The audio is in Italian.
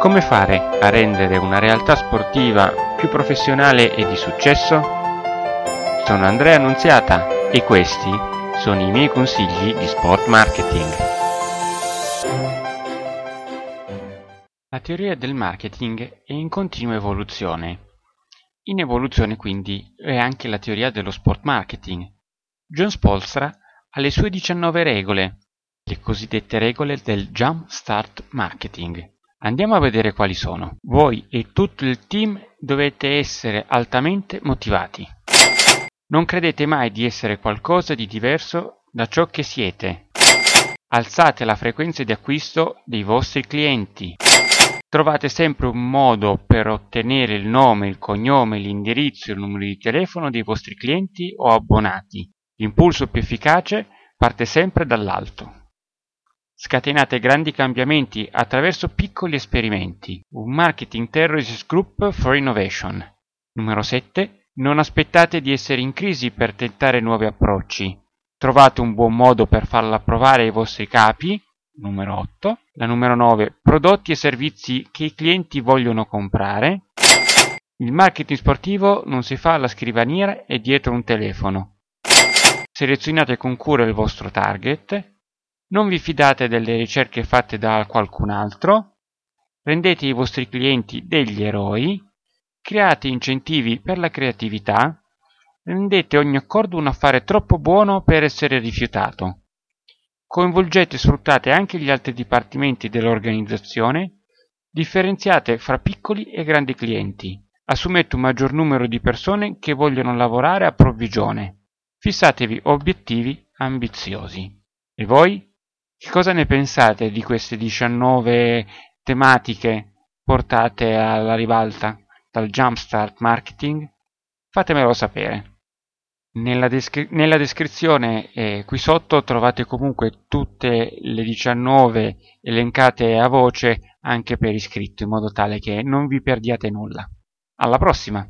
Come fare a rendere una realtà sportiva più professionale e di successo? Sono Andrea Annunziata e questi sono i miei consigli di sport marketing. La teoria del marketing è in continua evoluzione. In evoluzione quindi è anche la teoria dello sport marketing. John Spolstra ha le sue 19 regole, le cosiddette regole del Jump Start Marketing. Andiamo a vedere quali sono. Voi e tutto il team dovete essere altamente motivati. Non credete mai di essere qualcosa di diverso da ciò che siete. Alzate la frequenza di acquisto dei vostri clienti. Trovate sempre un modo per ottenere il nome, il cognome, l'indirizzo e il numero di telefono dei vostri clienti o abbonati. L'impulso più efficace parte sempre dall'alto. Scatenate grandi cambiamenti attraverso piccoli esperimenti. Un Marketing Terrorist Group for Innovation. Numero 7. Non aspettate di essere in crisi per tentare nuovi approcci. Trovate un buon modo per farla provare ai vostri capi. Numero 8. La numero 9. Prodotti e servizi che i clienti vogliono comprare. Il marketing sportivo non si fa alla scrivania e dietro un telefono. Selezionate con cura il vostro target. Non vi fidate delle ricerche fatte da qualcun altro, rendete i vostri clienti degli eroi, create incentivi per la creatività, rendete ogni accordo un affare troppo buono per essere rifiutato. Coinvolgete e sfruttate anche gli altri dipartimenti dell'organizzazione, differenziate fra piccoli e grandi clienti, assumete un maggior numero di persone che vogliono lavorare a provvigione, fissatevi obiettivi ambiziosi. E voi? Che cosa ne pensate di queste 19 tematiche portate alla ribalta dal Jumpstart Marketing? Fatemelo sapere. Nella, descri- nella descrizione eh, qui sotto trovate comunque tutte le 19 elencate a voce anche per iscritto in modo tale che non vi perdiate nulla. Alla prossima!